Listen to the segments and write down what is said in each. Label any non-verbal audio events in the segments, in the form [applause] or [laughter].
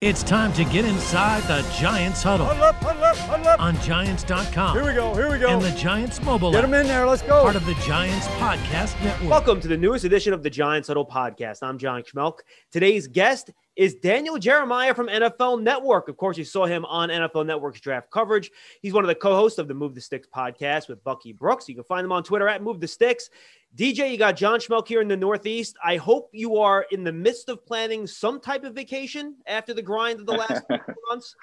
It's time to get inside the Giants huddle. Huddle up, huddle up, huddle up. On Giants.com. Here we go, here we go. And the Giants mobile Get app. them in there, let's go. Part of the Giants Podcast Network. Welcome to the newest edition of the Giants Huddle podcast. I'm John Schmeelk. Today's guest is Daniel Jeremiah from NFL Network. Of course, you saw him on NFL Network's draft coverage. He's one of the co-hosts of the Move the Sticks podcast with Bucky Brooks. You can find him on Twitter at Move the Sticks. DJ, you got John Schmeelk here in the Northeast. I hope you are in the midst of planning some type of vacation after the grind of the last [laughs] months.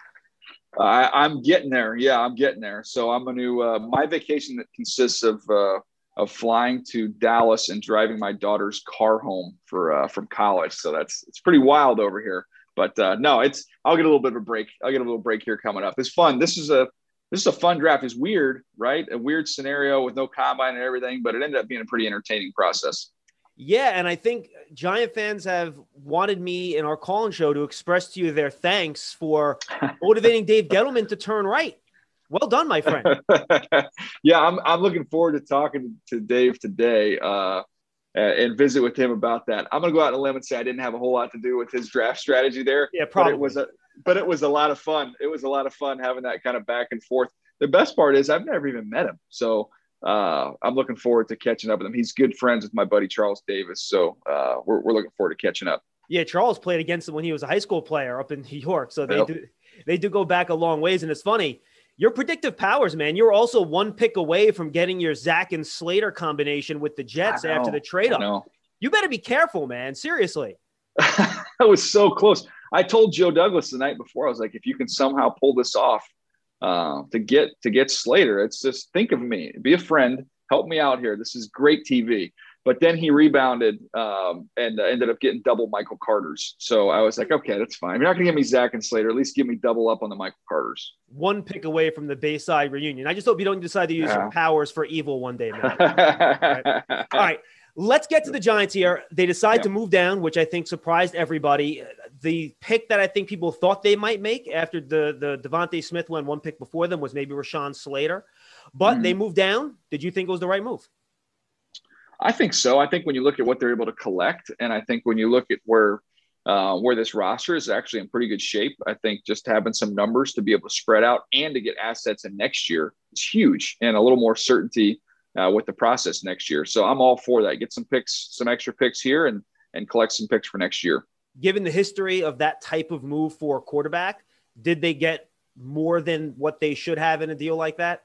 I, I'm getting there. Yeah, I'm getting there. So I'm going to uh, my vacation that consists of uh, of flying to Dallas and driving my daughter's car home for uh, from college. So that's it's pretty wild over here. But uh, no, it's I'll get a little bit of a break. I'll get a little break here coming up. It's fun. This is a this is a fun draft. It's weird, right? A weird scenario with no combine and everything, but it ended up being a pretty entertaining process. Yeah, and I think Giant fans have wanted me in our call-in show to express to you their thanks for [laughs] motivating Dave Gettleman to turn right. Well done, my friend. [laughs] yeah, I'm, I'm looking forward to talking to Dave today uh, and visit with him about that. I'm going to go out on a limb and say I didn't have a whole lot to do with his draft strategy there. Yeah, probably. But it was a, but it was a lot of fun. It was a lot of fun having that kind of back and forth. The best part is I've never even met him, so uh, I'm looking forward to catching up with him. He's good friends with my buddy Charles Davis, so uh, we're, we're looking forward to catching up. Yeah, Charles played against him when he was a high school player up in New York, so they Yep. do they do go back a long ways. And it's funny, your predictive powers, man. You're also one pick away from getting your Zack and Slater combination with the Jets I after the trade up. You better be careful, man. Seriously. [laughs] I was so close. I told Joe Douglas the night before. I was like, if you can somehow pull this off uh, to get to get Slater, it's just think of me, be a friend, help me out here. This is great TV. But then he rebounded um, and uh, ended up getting double Michael Carter's. So I was like, okay, that's fine. You're not going to give me Zack and Slater. At least give me double up on the Michael Carter's. One pick away from the Bayside reunion. I just hope you don't decide to use Yeah. your powers for evil one day, man. [laughs] All right. Let's get to the Giants here. They decide Yeah. to move down, which I think surprised everybody. The pick that I think people thought they might make after the the DeVonta Smith went one pick before them was maybe Rashawn Slater, but Mhm. they moved down. Did you think it was the right move? I think so. I think when you look at what they're able to collect, and I think when you look at where uh, where this roster is actually in pretty good shape, I think just having some numbers to be able to spread out and to get assets in next year is huge, and a little more certainty uh, with the process next year. So I'm all for that. Get some picks, some extra picks here, and and collect some picks for next year. Given the history of that type of move for a quarterback, did they get more than what they should have in a deal like that?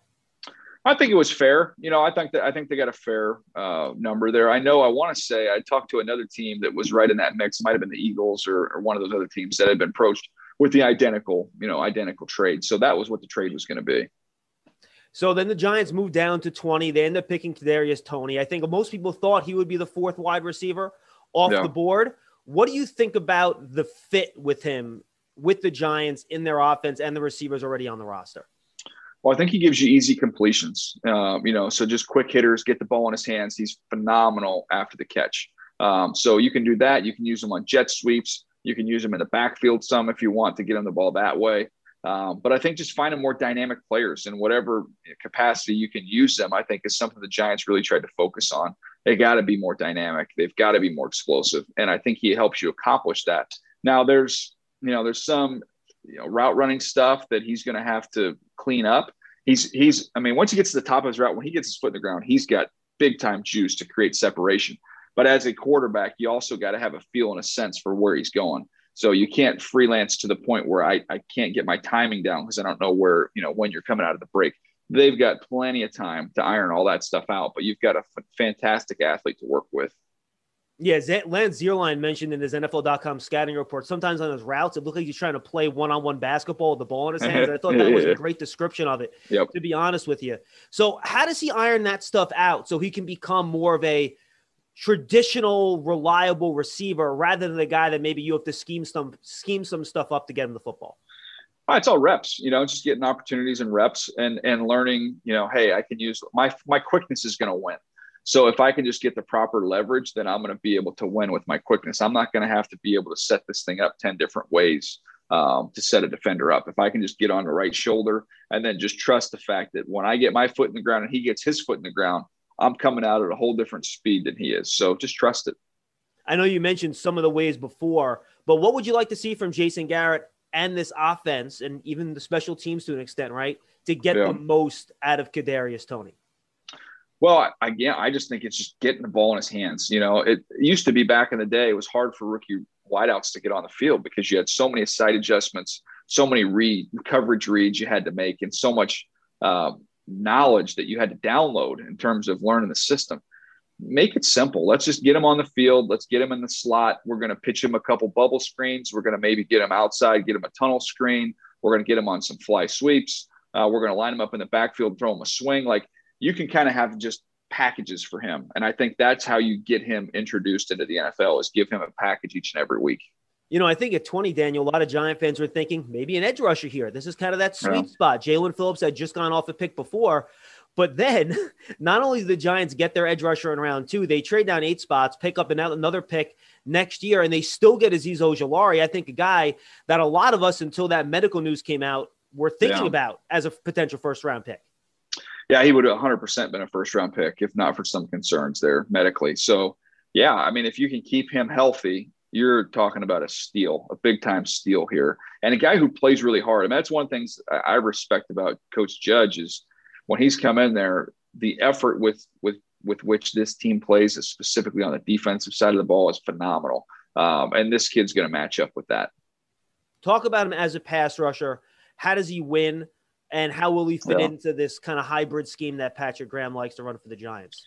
I think it was fair. You know, I think that I think they got a fair uh, number there. I know. I want to say I talked to another team that was right in that mix. Might have been the Eagles or, or one of those other teams that had been approached with the identical, you know, identical trade. So that was what the trade was going to be. So then the Giants moved down to 20. They end up picking Kadarius Toney. I think most people thought he would be the fourth wide receiver off Yeah. the board. What do you think about the fit with him with the Giants in their offense and the receivers already on the roster? Well, I think he gives you easy completions. Um, you know, so just quick hitters, get the ball in his hands. He's phenomenal after the catch. Um, so you can do that. You can use him on jet sweeps. You can use him in the backfield some if you want to get him the ball that way. Um, but I think just finding more dynamic players in whatever capacity you can use them, I think is something the Giants really tried to focus on. They got to be more dynamic. They've got to be more explosive, and I think he helps you accomplish that. Now, there's you know there's some you know route running stuff that he's going to have to clean up. He's he's I mean once he gets to the top of his route, when he gets his foot in the ground, he's got big time juice to create separation. But as a quarterback, you also got to have a feel and a sense for where he's going. So you can't freelance to the point where I, I can't get my timing down because I don't know where, you know, when you're coming out of the break. They've got plenty of time to iron all that stuff out, but you've got a f- fantastic athlete to work with. Yeah, Z- Lance Zierlein mentioned in his NFL.com scouting report, sometimes on his routes, it looked like he's trying to play one on one basketball with the ball in his hands. And I thought that was a [laughs] great description of it, Yep. to be honest with you. So, how does he iron that stuff out so he can become more of a traditional, reliable receiver rather than the guy that maybe you have to scheme some scheme some stuff up to get him the football? Oh, it's all reps, you know, just getting opportunities and reps and and learning, you know, hey, I can use my my quickness is going to win. So if I can just get the proper leverage, then I'm going to be able to win with my quickness. I'm not going to have to be able to set this thing up 10 different ways um, to set a defender up. If I can just get on the right shoulder and then just trust the fact that when I get my foot in the ground and he gets his foot in the ground, I'm coming out at a whole different speed than he is. So just trust it. I know you mentioned some of the ways before, but what would you like to see from Jason Garrett and this offense and even the special teams to an extent, right? To get Yeah. the most out of Kadarius Toney. Well, again, I just think it's just getting the ball in his hands. You know, it used to be back in the day, it was hard for rookie wideouts to get on the field because you had so many side adjustments, so many read coverage reads you had to make, and so much uh, knowledge that you had to download in terms of learning the system. Make it simple. Let's just get him on the field. Let's get him in the slot. We're going to pitch him a couple bubble screens. We're going to maybe get him outside, get him a tunnel screen. We're going to get him on some fly sweeps. Uh, we're going to line him up in the backfield, throw him a swing. Like you can kind of have just packages for him. And I think that's how you get him introduced into the NFL is give him a package each and every week. You know, I think at 20, Daniel, a lot of Giant fans were thinking maybe an edge rusher here. This is kind of that sweet Yeah. spot. Jaelan Phillips had just gone off a pick before. But then, [laughs] not only do the Giants get their edge rusher in round two, they trade down eight spots, pick up another pick next year, and they still get Azeez Ojulari. I think a guy that a lot of us, until that medical news came out, were thinking Yeah. about as a potential first round pick. Yeah, he would have 100% been a first round pick if not for some concerns there medically. So, yeah, I mean, if you can keep him healthy, you're talking about a steal, a big time steal here, and a guy who plays really hard. I mean, that's one of the things I respect about Coach Judge is when he's come in there, the effort with with with which this team plays, specifically on the defensive side of the ball, is phenomenal. Um, and this kid's going to match up with that. Talk about him as a pass rusher. How does he win? And how will he fit Yeah. into this kind of hybrid scheme that Patrick Graham likes to run for the Giants?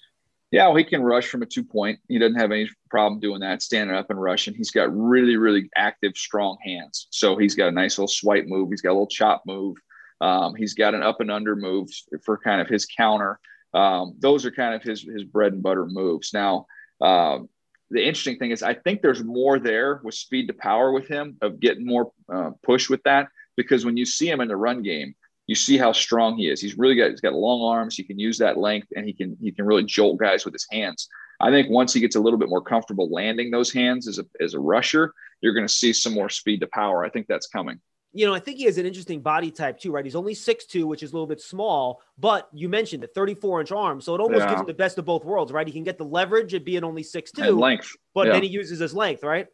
Yeah, well, he can rush from a two point. He doesn't have any problem doing that, standing up and rushing. He's got really, really active, strong hands. So he's got a nice little swipe move. He's got a little chop move. Um, he's got an up and under move for kind of his counter. Um, those are kind of his his bread and butter moves. Now, um, the interesting thing is, I think there's more there with speed to power with him of getting more uh, push with that because when you see him in the run game, you see how strong he is. He's really got he's got long arms. He can use that length, and he can he can really jolt guys with his hands. I think once he gets a little bit more comfortable landing those hands as a as a rusher, you're going to see some more speed to power. I think that's coming. You know, I think he has an interesting body type too, right? He's only 6'2, which is a little bit small, but you mentioned the 34 inch arm. So it almost Yeah. gives him the best of both worlds, right? He can get the leverage at being only And 6'2, length. but yeah. then he uses his length, right?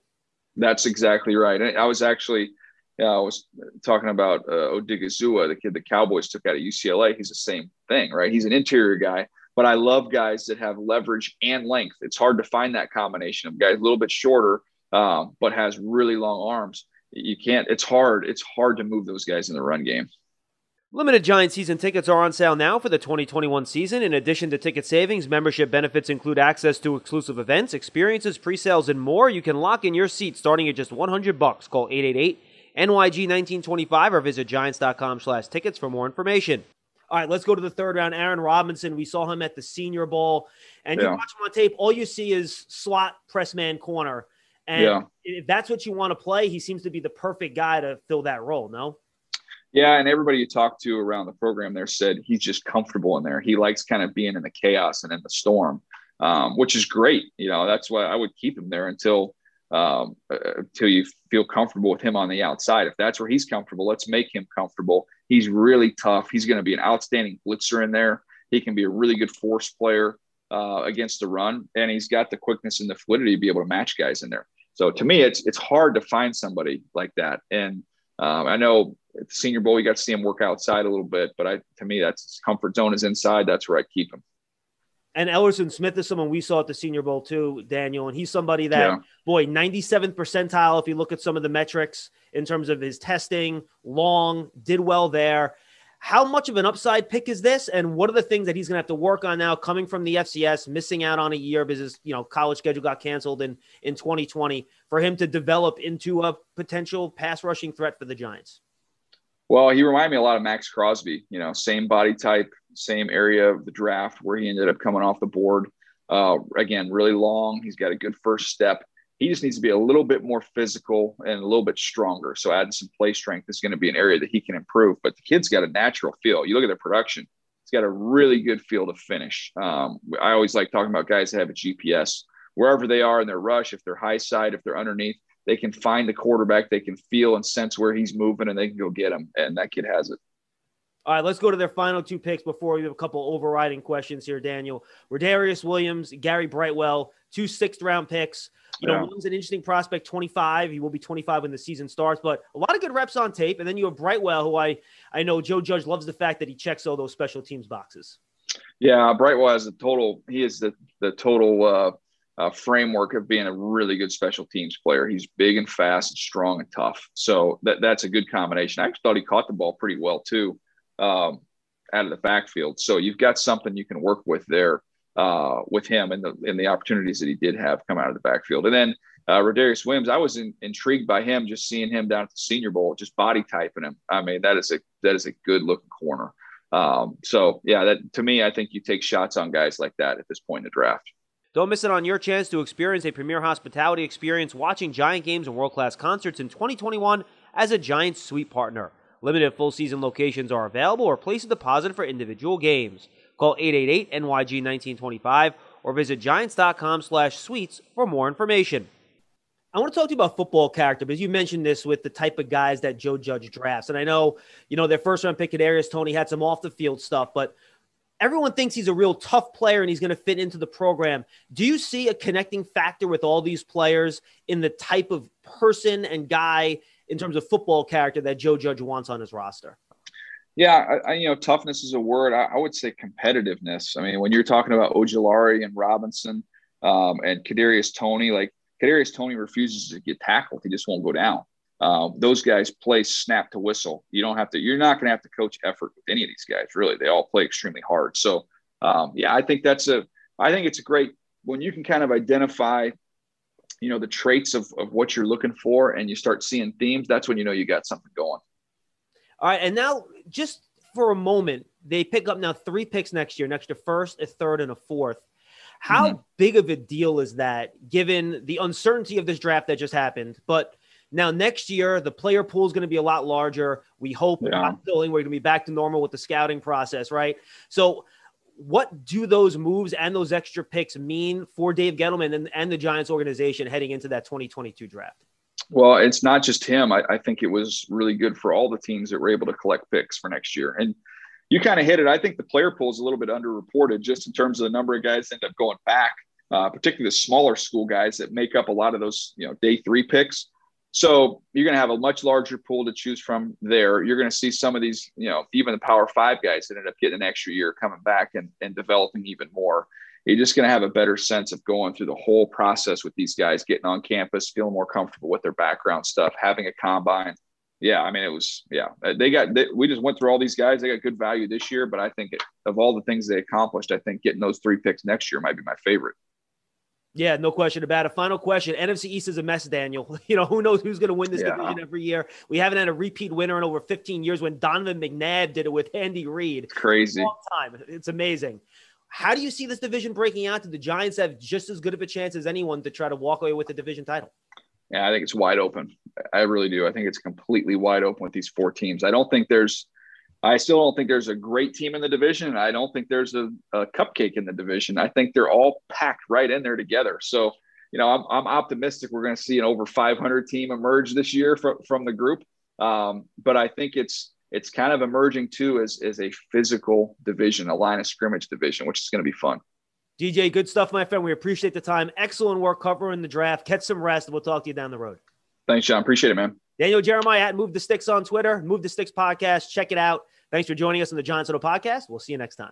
That's exactly right. I was actually, yeah, I was talking about uh, Odighizuwa, the kid the Cowboys took out of UCLA. He's the same thing, right? He's an interior guy, but I love guys that have leverage and length. It's hard to find that combination of guys a little bit shorter, um, but has really long arms. You can't. It's hard. It's hard to move those guys in the run game. Limited Giant season tickets are on sale now for the 2021 season. In addition to ticket savings, membership benefits include access to exclusive events, experiences, pre-sales, and more. You can lock in your seat starting at just 100 bucks. Call 888 NYG 1925 or visit giants.com slash tickets for more information. All right, let's go to the third round. Aaron Robinson, we saw him at the Senior Bowl, and you watch him on tape. All you see is slot press man corner, and Yeah. if that's what you want to play, he seems to be the perfect guy to fill that role. No, Yeah, and everybody you talked to around the program there said he's just comfortable in there. He likes kind of being in the chaos and in the storm, um, which is great. You know, that's why I would keep him there until um, uh, until you feel comfortable with him on the outside. If that's where he's comfortable, let's make him comfortable. He's really tough. He's going to be an outstanding blitzer in there. He can be a really good force player uh, against the run, and he's got the quickness and the fluidity to be able to match guys in there. So to me, it's it's hard to find somebody like that. And um, I know at the Senior Bowl, you got to see him work outside a little bit, but I to me, that's his comfort zone is inside. That's where I keep him. And Elerson Smith is someone we saw at the Senior Bowl too, Daniel. And he's somebody that, Yeah. boy, 97th percentile. If you look at some of the metrics in terms of his testing, long, did well there. How much of an upside pick is this? And what are the things that he's going to have to work on now coming from the FCS, missing out on a year because his you know, college schedule got canceled in, in 2020 for him to develop into a potential pass rushing threat for the Giants? Well, he reminded me a lot of Maxx Crosby. You know, same body type, same area of the draft where he ended up coming off the board. Uh, again, really long. He's got a good first step. He just needs to be a little bit more physical and a little bit stronger. So adding some play strength is going to be an area that he can improve. But the kid's got a natural feel. You look at their production; he's got a really good feel to finish. Um, I always like talking about guys that have a GPS wherever they are in their rush. If they're high side, if they're underneath, they can find the quarterback. They can feel and sense where he's moving, and they can go get him. And that kid has it. All right, let's go to their final two picks before we have a couple overriding questions here, Daniel. Rodarius Williams, Gary Brightwell, two sixth round picks. You know, Yeah. one's an interesting prospect, 25. He will be 25 when the season starts, but a lot of good reps on tape. And then you have Brightwell, who I I know Joe Judge loves the fact that he checks all those special teams boxes. Yeah, Brightwell is the total. He is the the total uh, uh, framework of being a really good special teams player. He's big and fast and strong and tough. So that that's a good combination. I actually thought he caught the ball pretty well too, um, out of the backfield. So you've got something you can work with there uh, with him and the and the opportunities that he did have come out of the backfield. And then uh, Rodarius Williams, I was in, intrigued by him just seeing him down at the Senior Bowl, just body typing him. I mean, that is a that is a good looking corner. Um, so yeah, that to me, I think you take shots on guys like that at this point in the draft. Don't miss it on your chance to experience a premier hospitality experience watching Giant games and world class concerts in 2021 as a Giant Suite partner. Limited full season locations are available or place a deposit for individual games. Call 888 NYG 1925 or visit giants.com slash suites for more information. I want to talk to you about football character because you mentioned this with the type of guys that Joe Judge drafts. And I know, you know, their first round pick Kadarius Toney had some off the field stuff, but everyone thinks he's a real tough player and he's going to fit into the program. Do you see a connecting factor with all these players in the type of person and guy in terms of football character that Joe Judge wants on his roster? Yeah, I, I, you know, toughness is a word. I, I, would say competitiveness. I mean, when you're talking about Ojulari and Robinson um, and Kadarius Toney, like Kadarius Toney refuses to get tackled; he just won't go down. Uh, those guys play snap to whistle. You don't have to. You're not going to have to coach effort with any of these guys. Really, they all play extremely hard. So, um, yeah, I think that's a. I think it's a great when you can kind of identify, you know, the traits of of what you're looking for, and you start seeing themes. That's when you know you got something going. All right, and now just for a moment, they pick up now three picks next year, next to first, a third, and a fourth. How mm-hmm. big of a deal is that, given the uncertainty of this draft that just happened? But now next year, the player pool is going to be a lot larger. We hope yeah. we're going to be back to normal with the scouting process, right? So, what do those moves and those extra picks mean for Dave Gettleman and, and the Giants organization heading into that 2022 draft? Well, it's not just him. I, I, think it was really good for all the teams that were able to collect picks for next year. And you kind of hit it. I think the player pool is a little bit underreported just in terms of the number of guys that end up going back, uh, particularly the smaller school guys that make up a lot of those, you know, day three picks. So you're going to have a much larger pool to choose from there. You're going to see some of these, you know, even the power five guys that end up getting an extra year coming back and, and developing even more you're just going to have a better sense of going through the whole process with these guys, getting on campus, feeling more comfortable with their background stuff, having a combine. Yeah, I mean, it was, yeah, uh, they got, they, we just went through all these guys. They got good value this year, but I think it, of all the things they accomplished, I think getting those three picks next year might be my favorite. Yeah, no question about it. Final question. NFC East is a mess, Daniel. [laughs] You know, who knows who's going to win this yeah. division every year? We haven't had a repeat winner in over 15 years when Donovan McNabb did it with Andy Reid. Crazy. time. It's amazing. How do you see this division breaking out? Do the Giants have just as good of a chance as anyone to try to walk away with the division title? Yeah, I think it's wide open. I really do. I think it's completely wide open with these four teams. I don't think there's, I still don't think there's a great team in the division. I don't think there's a, a cupcake in the division. I think they're all packed right in there together. So, you know, I'm, I'm optimistic we're going to see an over 500 team emerge this year from, from the group. Um, but I think it's, it's kind of emerging too as, as a physical division, a line of scrimmage division, which is going to be fun. DJ, good stuff, my friend. We appreciate the time. Excellent work covering the draft. Catch some rest. We'll talk to you down the road. Thanks, John. Appreciate it, man. Daniel Jeremiah at Move the Sticks on Twitter. Move the Sticks podcast. Check it out. Thanks for joining us on the Giants Huddle podcast. We'll see you next time.